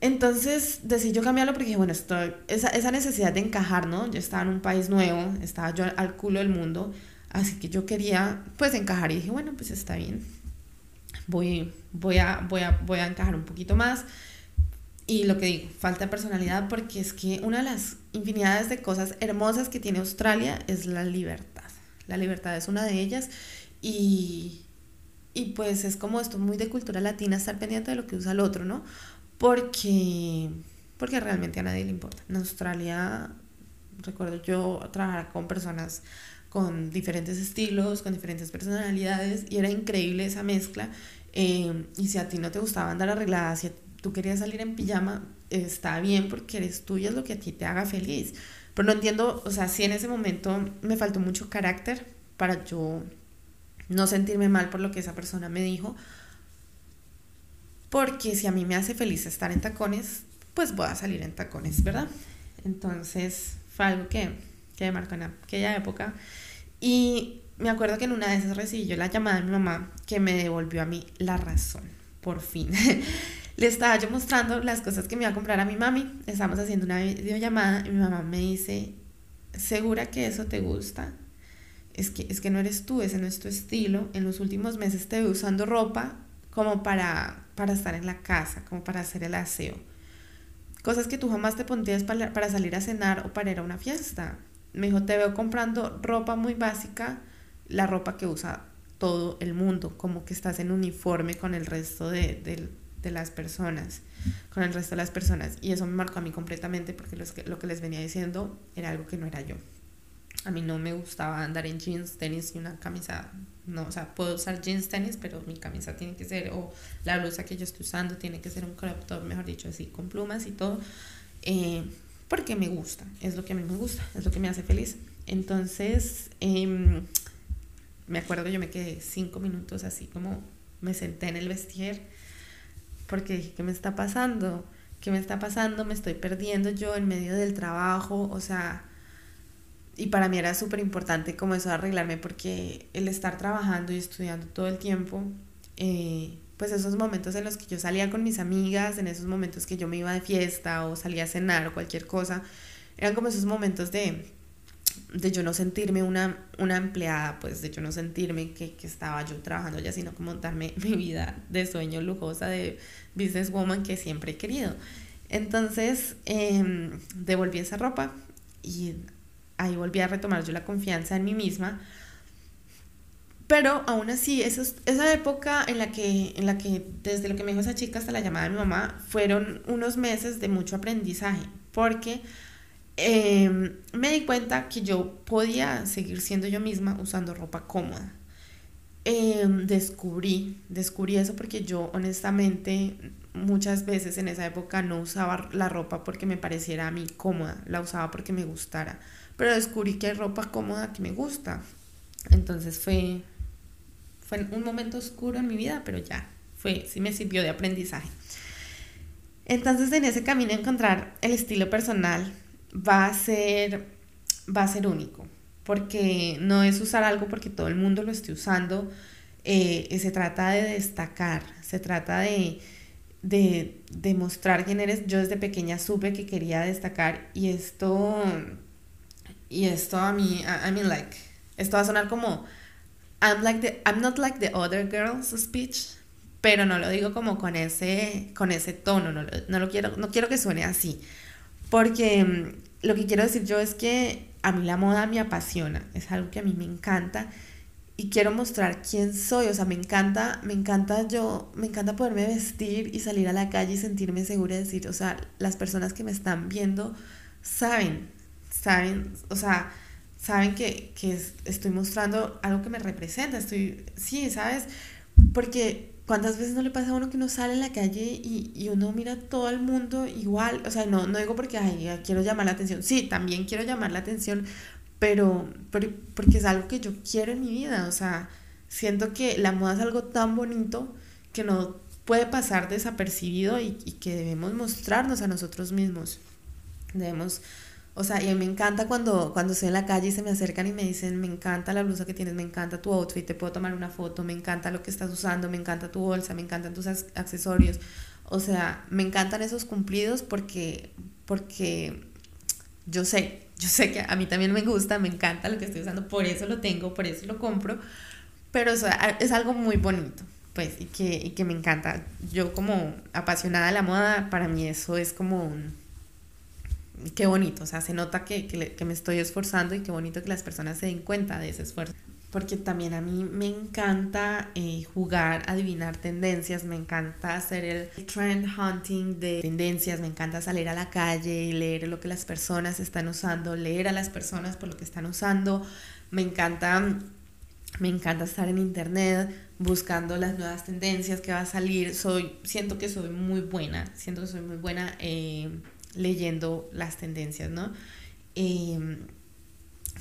Speaker 1: Entonces decidí yo cambiarlo porque dije, bueno, esa, esa necesidad de encajar, ¿no? Yo estaba en un país nuevo, estaba yo al culo del mundo, así que yo quería pues encajar y dije, bueno, pues está bien, voy, voy, a, voy, a, voy a encajar un poquito más. Y lo que digo, falta personalidad porque es que una de las infinidades de cosas hermosas que tiene Australia es la libertad. La libertad es una de ellas y, y pues es como esto muy de cultura latina, estar pendiente de lo que usa el otro, ¿no? Porque, porque realmente a nadie le importa. En Australia, recuerdo yo trabajar con personas con diferentes estilos, con diferentes personalidades, y era increíble esa mezcla. Eh, y si a ti no te gustaba andar arreglada, si tú querías salir en pijama, está bien porque eres tuya, es lo que a ti te haga feliz. Pero no entiendo, o sea, si en ese momento me faltó mucho carácter para yo no sentirme mal por lo que esa persona me dijo. Porque si a mí me hace feliz estar en tacones, pues voy a salir en tacones, ¿verdad? Entonces fue algo que, que me marcó en aquella época. Y me acuerdo que en una de esas recibí yo la llamada de mi mamá que me devolvió a mí la razón, por fin. Le estaba yo mostrando las cosas que me iba a comprar a mi mami. Estábamos haciendo una videollamada y mi mamá me dice, ¿segura que eso te gusta? Es que, es que no eres tú, ese no es tu estilo. En los últimos meses te veo usando ropa como para, para estar en la casa, como para hacer el aseo. Cosas que tú jamás te pondrías para, para salir a cenar o para ir a una fiesta. Me dijo, te veo comprando ropa muy básica, la ropa que usa todo el mundo, como que estás en uniforme con el resto de, de, de las personas, con el resto de las personas. Y eso me marcó a mí completamente porque que, lo que les venía diciendo era algo que no era yo. A mí no me gustaba andar en jeans, tenis y una camisa. No, o sea, puedo usar jeans, tenis, pero mi camisa tiene que ser, o la blusa que yo estoy usando tiene que ser un crop top, mejor dicho, así, con plumas y todo. Eh, porque me gusta, es lo que a mí me gusta, es lo que me hace feliz. Entonces, eh, me acuerdo yo me quedé cinco minutos así como me senté en el vestier porque dije, ¿qué me está pasando? ¿Qué me está pasando? Me estoy perdiendo yo en medio del trabajo, o sea, y para mí era súper importante como eso de arreglarme porque el estar trabajando y estudiando todo el tiempo, eh, pues esos momentos en los que yo salía con mis amigas, en esos momentos que yo me iba de fiesta o salía a cenar o cualquier cosa, eran como esos momentos de, de yo no sentirme una, una empleada, pues de yo no sentirme que, que estaba yo trabajando ya, sino como darme mi vida de sueño lujosa de businesswoman que siempre he querido. Entonces eh, devolví esa ropa y ahí volví a retomar yo la confianza en mí misma. Pero aún así, eso, esa época en la, que, en la que desde lo que me dijo esa chica hasta la llamada de mi mamá, fueron unos meses de mucho aprendizaje, porque em, me di cuenta que yo podía seguir siendo yo misma usando ropa cómoda. Em, descubrí, descubrí eso porque yo honestamente muchas veces en esa época no usaba la ropa porque me pareciera a mí cómoda, la usaba porque me gustara pero descubrí que hay ropa cómoda que me gusta. Entonces fue, fue un momento oscuro en mi vida, pero ya, fue, sí me sirvió de aprendizaje. Entonces en ese camino encontrar el estilo personal va a ser, va a ser único, porque no es usar algo porque todo el mundo lo esté usando, eh, se trata de destacar, se trata de, de, de mostrar quién eres. Yo desde pequeña supe que quería destacar y esto y esto a mí, I, mean like, esto va a sonar como, I'm, like the, I'm not like the other girls speech, pero no lo digo como con ese, con ese tono, no, no, lo quiero, no quiero que suene así, porque mm, lo que quiero decir yo es que a mí la moda me apasiona, es algo que a mí me encanta y quiero mostrar quién soy, o sea, me encanta, me encanta yo, me encanta poderme vestir y salir a la calle y sentirme segura de decir, o sea, las personas que me están viendo saben, saben, o sea, saben que, estoy mostrando algo que me representa, estoy, sí, ¿sabes? Porque cuántas veces no le pasa a uno que uno sale en la calle y, uno mira a todo el mundo igual, o sea, no, no digo porque ay, quiero llamar la atención, sí, también quiero llamar la atención, pero, pero porque es algo que yo quiero en mi vida, o sea, siento que la moda es algo tan bonito que no puede pasar desapercibido y, y que debemos mostrarnos a nosotros mismos, debemos o sea, y me encanta cuando, cuando estoy en la calle y se me acercan y me dicen, me encanta la blusa que tienes, me encanta tu outfit, te puedo tomar una foto, me encanta lo que estás usando, me encanta tu bolsa, me encantan tus accesorios. O sea, me encantan esos cumplidos porque, porque yo sé, yo sé que a mí también me gusta, me encanta lo que estoy usando, por eso lo tengo, por eso lo compro, pero eso es algo muy bonito, pues, y que, y que me encanta. Yo como apasionada de la moda, para mí eso es como un qué bonito, o sea, se nota que, que, me estoy esforzando y qué bonito que las personas se den cuenta de ese esfuerzo. Porque también a mí me encanta eh, jugar, adivinar tendencias, me encanta hacer el trend hunting de tendencias, me encanta salir a la calle y leer lo que las personas están usando, leer a las personas por lo que están usando, me encanta, me encanta estar en internet buscando las nuevas tendencias que va a salir, soy, siento que soy muy buena, siento que soy muy buena. Eh, leyendo las tendencias, ¿no? Em,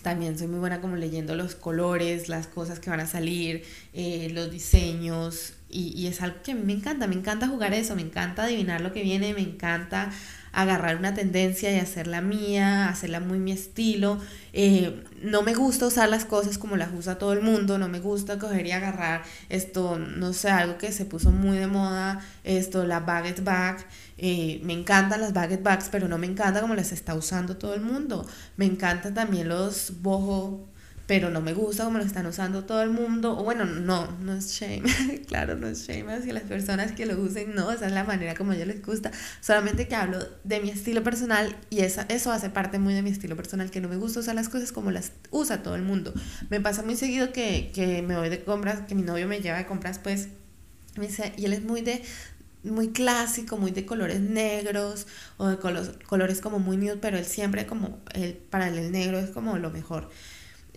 Speaker 1: también soy muy buena como leyendo los colores, las cosas que van a salir, eh, los diseños, y, es algo que a mí me encanta, me encanta jugar eso, me encanta adivinar lo que viene, me encanta agarrar una tendencia y hacerla mía, hacerla muy mi estilo. Eh, no me gusta usar las cosas como las usa todo el mundo, no me gusta coger y agarrar esto, no sé, algo que se puso muy de moda, esto, la baguette bag. Eh, me encantan las baguette bags, pero no me encanta como las está usando todo el mundo. Me encantan también los boho pero no me gusta como lo están usando todo el mundo. O bueno, no, no es shame, claro, no es shame hacia las personas que lo usen, no, esa es la manera como a ellos les gusta. Solamente que hablo de mi estilo personal y esa, eso hace parte muy de mi estilo personal, que no me gusta usar las cosas como las usa todo el mundo. Me pasa muy seguido que, que me voy de compras, que mi novio me lleva de compras, pues, y él es muy de, muy clásico, muy de colores negros o de colores, colores como muy nude, pero él siempre como, él, para él el negro es como lo mejor.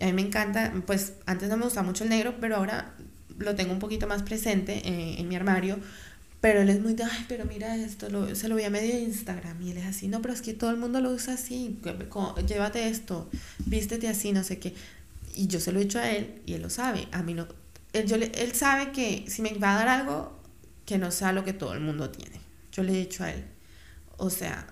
Speaker 1: A mí me encanta, pues antes no me gustaba mucho el negro, pero ahora lo tengo un poquito más presente eh, en mi armario. Pero él es muy de, ay, pero mira esto, lo, se lo vi a medio de Instagram. Y él es así, no, pero es que todo el mundo lo usa así. Llévate esto, vístete así, no sé qué. Y yo se lo he dicho a él y él lo sabe. A mí no. Él, yo él sabe que si me va a dar algo, que no sea lo que todo el mundo tiene. Yo le he dicho a él. O sea,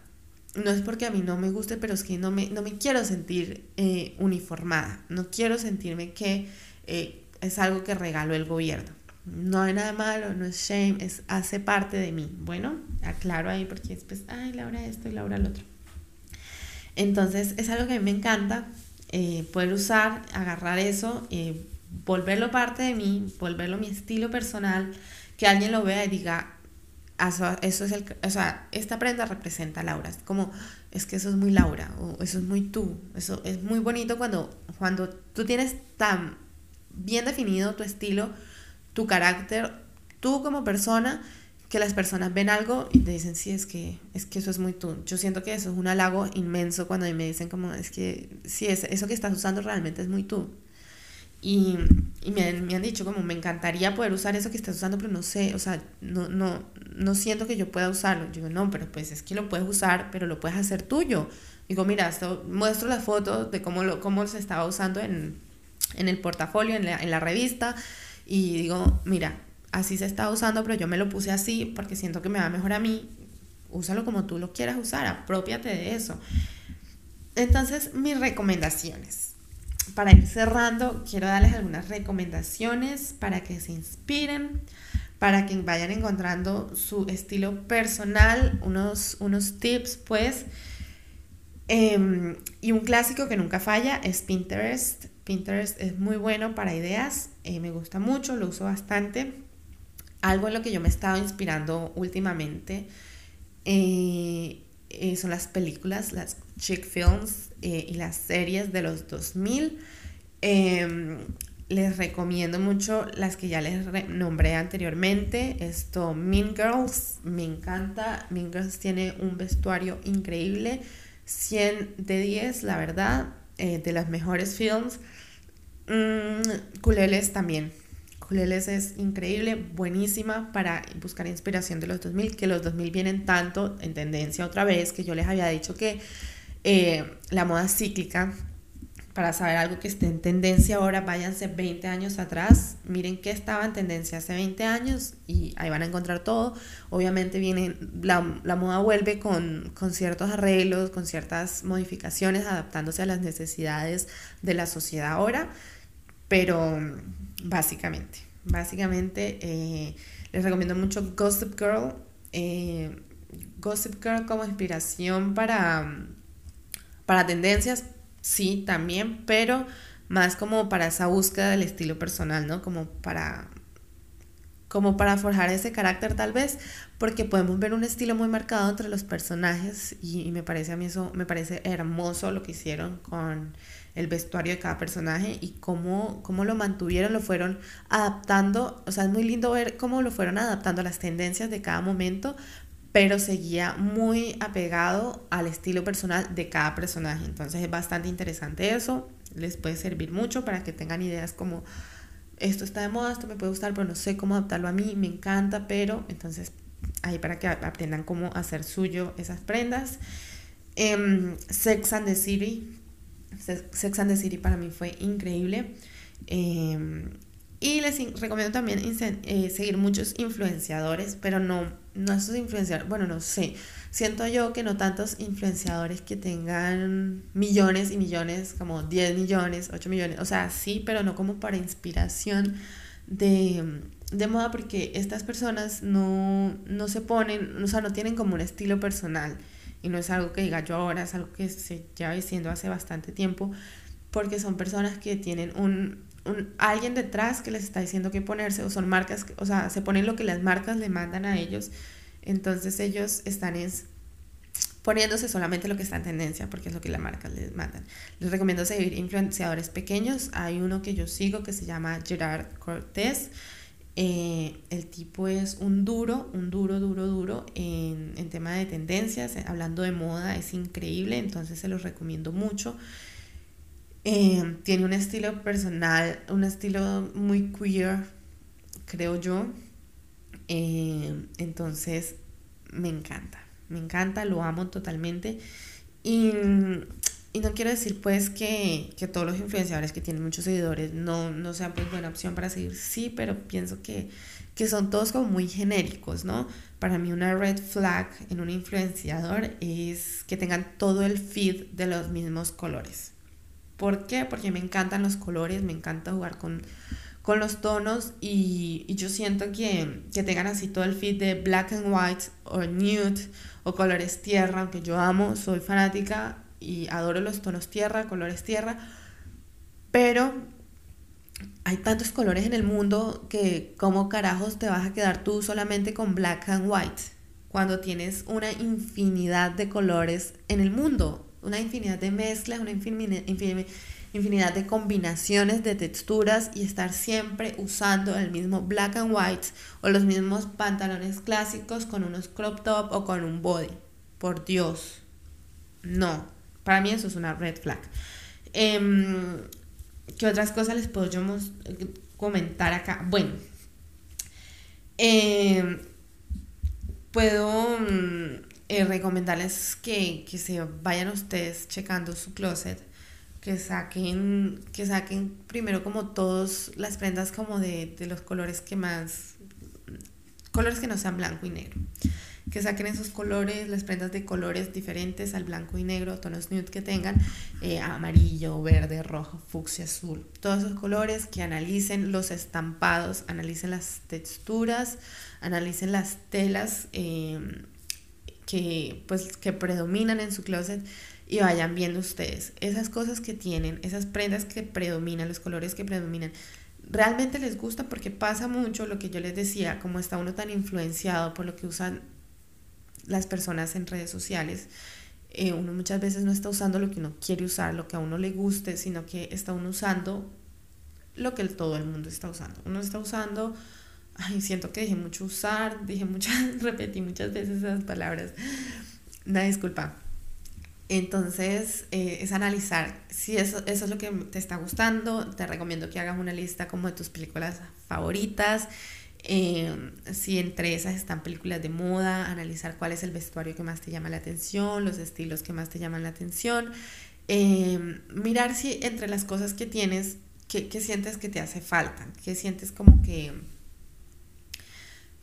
Speaker 1: no es porque a mí no me guste, pero es que no me, no me quiero sentir eh, uniformada, no quiero sentirme que eh, es algo que regaló el gobierno. No hay nada malo, no es shame, es, hace parte de mí. Bueno, aclaro ahí porque después, ay, Laura esto y Laura lo otro. Entonces es algo que a mí me encanta, eh, poder usar, agarrar eso, volverlo parte de mí, volverlo mi estilo personal, que alguien lo vea y diga, eso, es el, o sea, esta prenda representa a Laura, es como, es que eso es muy Laura, o eso es muy tú, eso es muy bonito cuando, cuando tú tienes tan bien definido tu estilo, tu carácter, tú como persona, que las personas ven algo y te dicen, sí, es que, es que eso es muy tú. Yo siento que eso es un halago inmenso cuando me dicen como, es que, sí, es, eso que estás usando realmente es muy tú. Y, y me, me, han dicho como, me encantaría poder usar eso que estás usando, pero no sé, o sea, no, no, no siento que yo pueda usarlo. Yo digo, no, pero pues es que lo puedes usar, pero lo puedes hacer tuyo. Digo, mira, esto, muestro la foto de cómo, lo, cómo se estaba usando en, en el portafolio, en la, en la revista, y digo, mira, así se está usando, pero yo me lo puse así porque siento que me va mejor a mí. Úsalo como tú lo quieras usar, apropiate de eso. Entonces, mis recomendaciones para ir cerrando, quiero darles algunas recomendaciones para que se inspiren, para que vayan encontrando su estilo personal, unos, unos tips, pues. Em, y un clásico que nunca falla es Pinterest. Pinterest es muy bueno para ideas, eh, me gusta mucho, lo uso bastante. Algo en lo que yo me he estado inspirando últimamente eh, eh, son las películas, las chick films eh, y las series de los 2000. Em, les recomiendo mucho las que ya les nombré anteriormente. Esto, Mean Girls, me encanta. Mean Girls tiene un vestuario increíble. 100 de 10, la verdad, eh, de las mejores films. Mm, Culeles también. Culeles es increíble, buenísima para buscar inspiración de los 2000, que los 2000 vienen tanto en tendencia otra vez, que yo les había dicho que eh, la moda cíclica, para saber algo que esté en tendencia ahora, váyanse 20 años atrás, miren qué estaba en tendencia hace 20 años y ahí van a encontrar todo. Obviamente viene, la, moda vuelve con, con, ciertos arreglos, con ciertas modificaciones, adaptándose a las necesidades de la sociedad ahora, pero básicamente, básicamente eh, les recomiendo mucho Gossip Girl. Eh, Gossip Girl como inspiración para para tendencias, sí, también, pero más como para esa búsqueda del estilo personal, ¿no? Como para como para forjar ese carácter tal vez, porque podemos ver un estilo muy marcado entre los personajes y, me parece a mí eso, me parece hermoso lo que hicieron con el vestuario de cada personaje y cómo, cómo lo mantuvieron, lo fueron adaptando, o sea, es muy lindo ver cómo lo fueron adaptando a las tendencias de cada momento, pero seguía muy apegado al estilo personal de cada personaje. Entonces es bastante interesante eso, les puede servir mucho para que tengan ideas como esto está de moda, esto me puede gustar, pero no sé cómo adaptarlo a mí, me encanta, pero entonces ahí para que aprendan cómo hacer suyo esas prendas. Em, Sex and the City. Sex and the City para mí fue increíble. Em, y les recomiendo también eh, seguir muchos influenciadores, pero no, no esos influenciadores, bueno, no sé. Siento yo que no tantos influenciadores que tengan millones y millones, como 10 millones, 8 millones, o sea, sí, pero no como para inspiración de, de moda, porque estas personas no, no se ponen, o sea, no tienen como un estilo personal. Y no es algo que diga yo ahora, es algo que se lleva diciendo hace bastante tiempo, porque son personas que tienen un, un, alguien detrás que les está diciendo qué ponerse, o son marcas, o sea, se ponen lo que las marcas le mandan a ellos, entonces ellos están es, poniéndose solamente lo que está en tendencia, porque es lo que las marcas les mandan. Les recomiendo seguir influenciadores pequeños, hay uno que yo sigo que se llama Gerard Cortés, eh, el tipo es un duro, un duro, duro, duro en, en tema de tendencias, eh, hablando de moda, es increíble, entonces se los recomiendo mucho. Eh, tiene un estilo personal, un estilo muy queer, creo yo. Entonces, me encanta, me encanta, lo amo totalmente. Y y no quiero decir pues que, que, todos los influenciadores que tienen muchos seguidores no, no sean pues buena opción para seguir, sí, pero pienso que, que son todos como muy genéricos, ¿no? Para mí una red flag en un influenciador es que tengan todo el feed de los mismos colores. ¿Por qué? Porque me encantan los colores, me encanta jugar con, con los tonos y, y yo siento que, que, tengan así todo el feed de black and white o nude o colores tierra, aunque yo amo, soy fanática y adoro los tonos tierra, colores tierra, pero hay tantos colores en el mundo que como carajos te vas a quedar tú solamente con black and white cuando tienes una infinidad de colores en el mundo, una infinidad de mezclas, una infinidad de combinaciones de texturas y estar siempre usando el mismo black and white o los mismos pantalones clásicos con unos crop top o con un body. Por Dios, no. Para mí eso es una red flag. Em, ¿Qué otras cosas les puedo comentar acá? Bueno, em, puedo mm, eh, recomendarles que, que, se vayan ustedes checando su closet, que saquen, que saquen primero como todas las prendas como de, de los colores que más, colores que no sean blanco y negro. Que saquen esos colores, las prendas de colores diferentes al blanco y negro, tonos nude que tengan, eh, amarillo, verde, rojo, fucsia, azul, todos esos colores, que analicen los estampados, analicen las texturas, analicen las telas em, que, pues, que predominan en su closet y vayan viendo ustedes esas cosas que tienen, esas prendas que predominan, los colores que predominan, realmente les gusta porque pasa mucho lo que yo les decía, como está uno tan influenciado por lo que usan las personas en redes sociales, eh, uno muchas veces no está usando lo que uno quiere usar, lo que a uno le guste, sino que está uno usando lo que todo el mundo está usando. Uno está usando, ay, siento que dije mucho usar, dije muchas, repetí muchas veces esas palabras. Una disculpa. Entonces, eh, es analizar si eso, eso es lo que te está gustando. Te recomiendo que hagas una lista como de tus películas favoritas eh, si entre esas están películas de moda, analizar cuál es el vestuario que más te llama la atención, los estilos que más te llaman la atención, eh, mirar si entre las cosas que tienes, qué sientes que te hace falta, qué sientes como que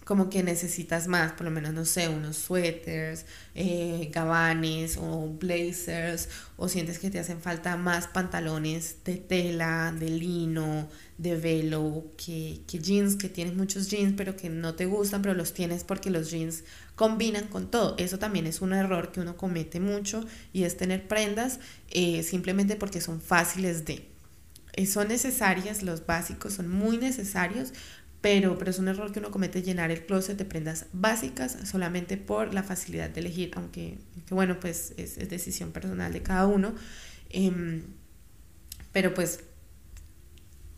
Speaker 1: como que necesitas más, por lo menos, no sé, unos suéteres, eh, gabanes o blazers, o sientes que te hacen falta más pantalones de tela, de lino, de velo, que, jeans, que tienes muchos jeans, pero que no te gustan, pero los tienes porque los jeans combinan con todo. Eso también es un error que uno comete mucho y es tener prendas eh, simplemente porque son fáciles de... Eh, son necesarias, los básicos son muy necesarios, pero, pero es un error que uno comete llenar el closet de prendas básicas solamente por la facilidad de elegir, aunque, bueno, pues es, decisión personal de cada uno. Em, pero pues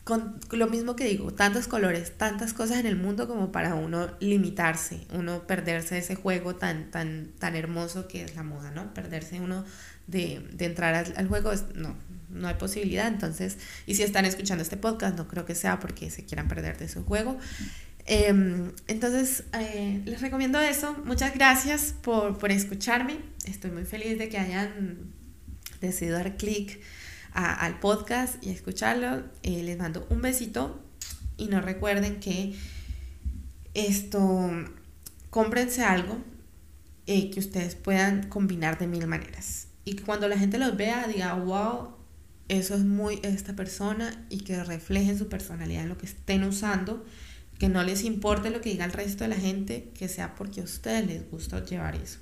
Speaker 1: con lo mismo que digo, tantos colores, tantas cosas en el mundo como para uno limitarse, uno perderse ese juego tan, tan, tan hermoso que es la moda, ¿no? Perderse uno de, entrar al, al juego, es, no, no hay posibilidad. Entonces, y si están escuchando este podcast, no creo que sea porque se quieran perder de su juego. Em, entonces, eh, les recomiendo eso. Muchas gracias por, por, escucharme. Estoy muy feliz de que hayan decidido dar clic al podcast y escucharlo. Eh, les mando un besito y no recuerden que esto, cómprense algo eh, que ustedes puedan combinar de mil maneras. Y cuando la gente los vea diga, wow, eso es muy esta persona y que reflejen su personalidad en lo que estén usando que no les importe lo que diga el resto de la gente, que sea porque a ustedes les gusta llevar eso.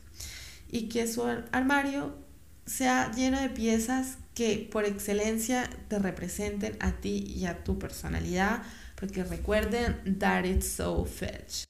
Speaker 1: Y que su armario sea lleno de piezas que por excelencia te representen a ti y a tu personalidad, porque recuerden that it's so fetch.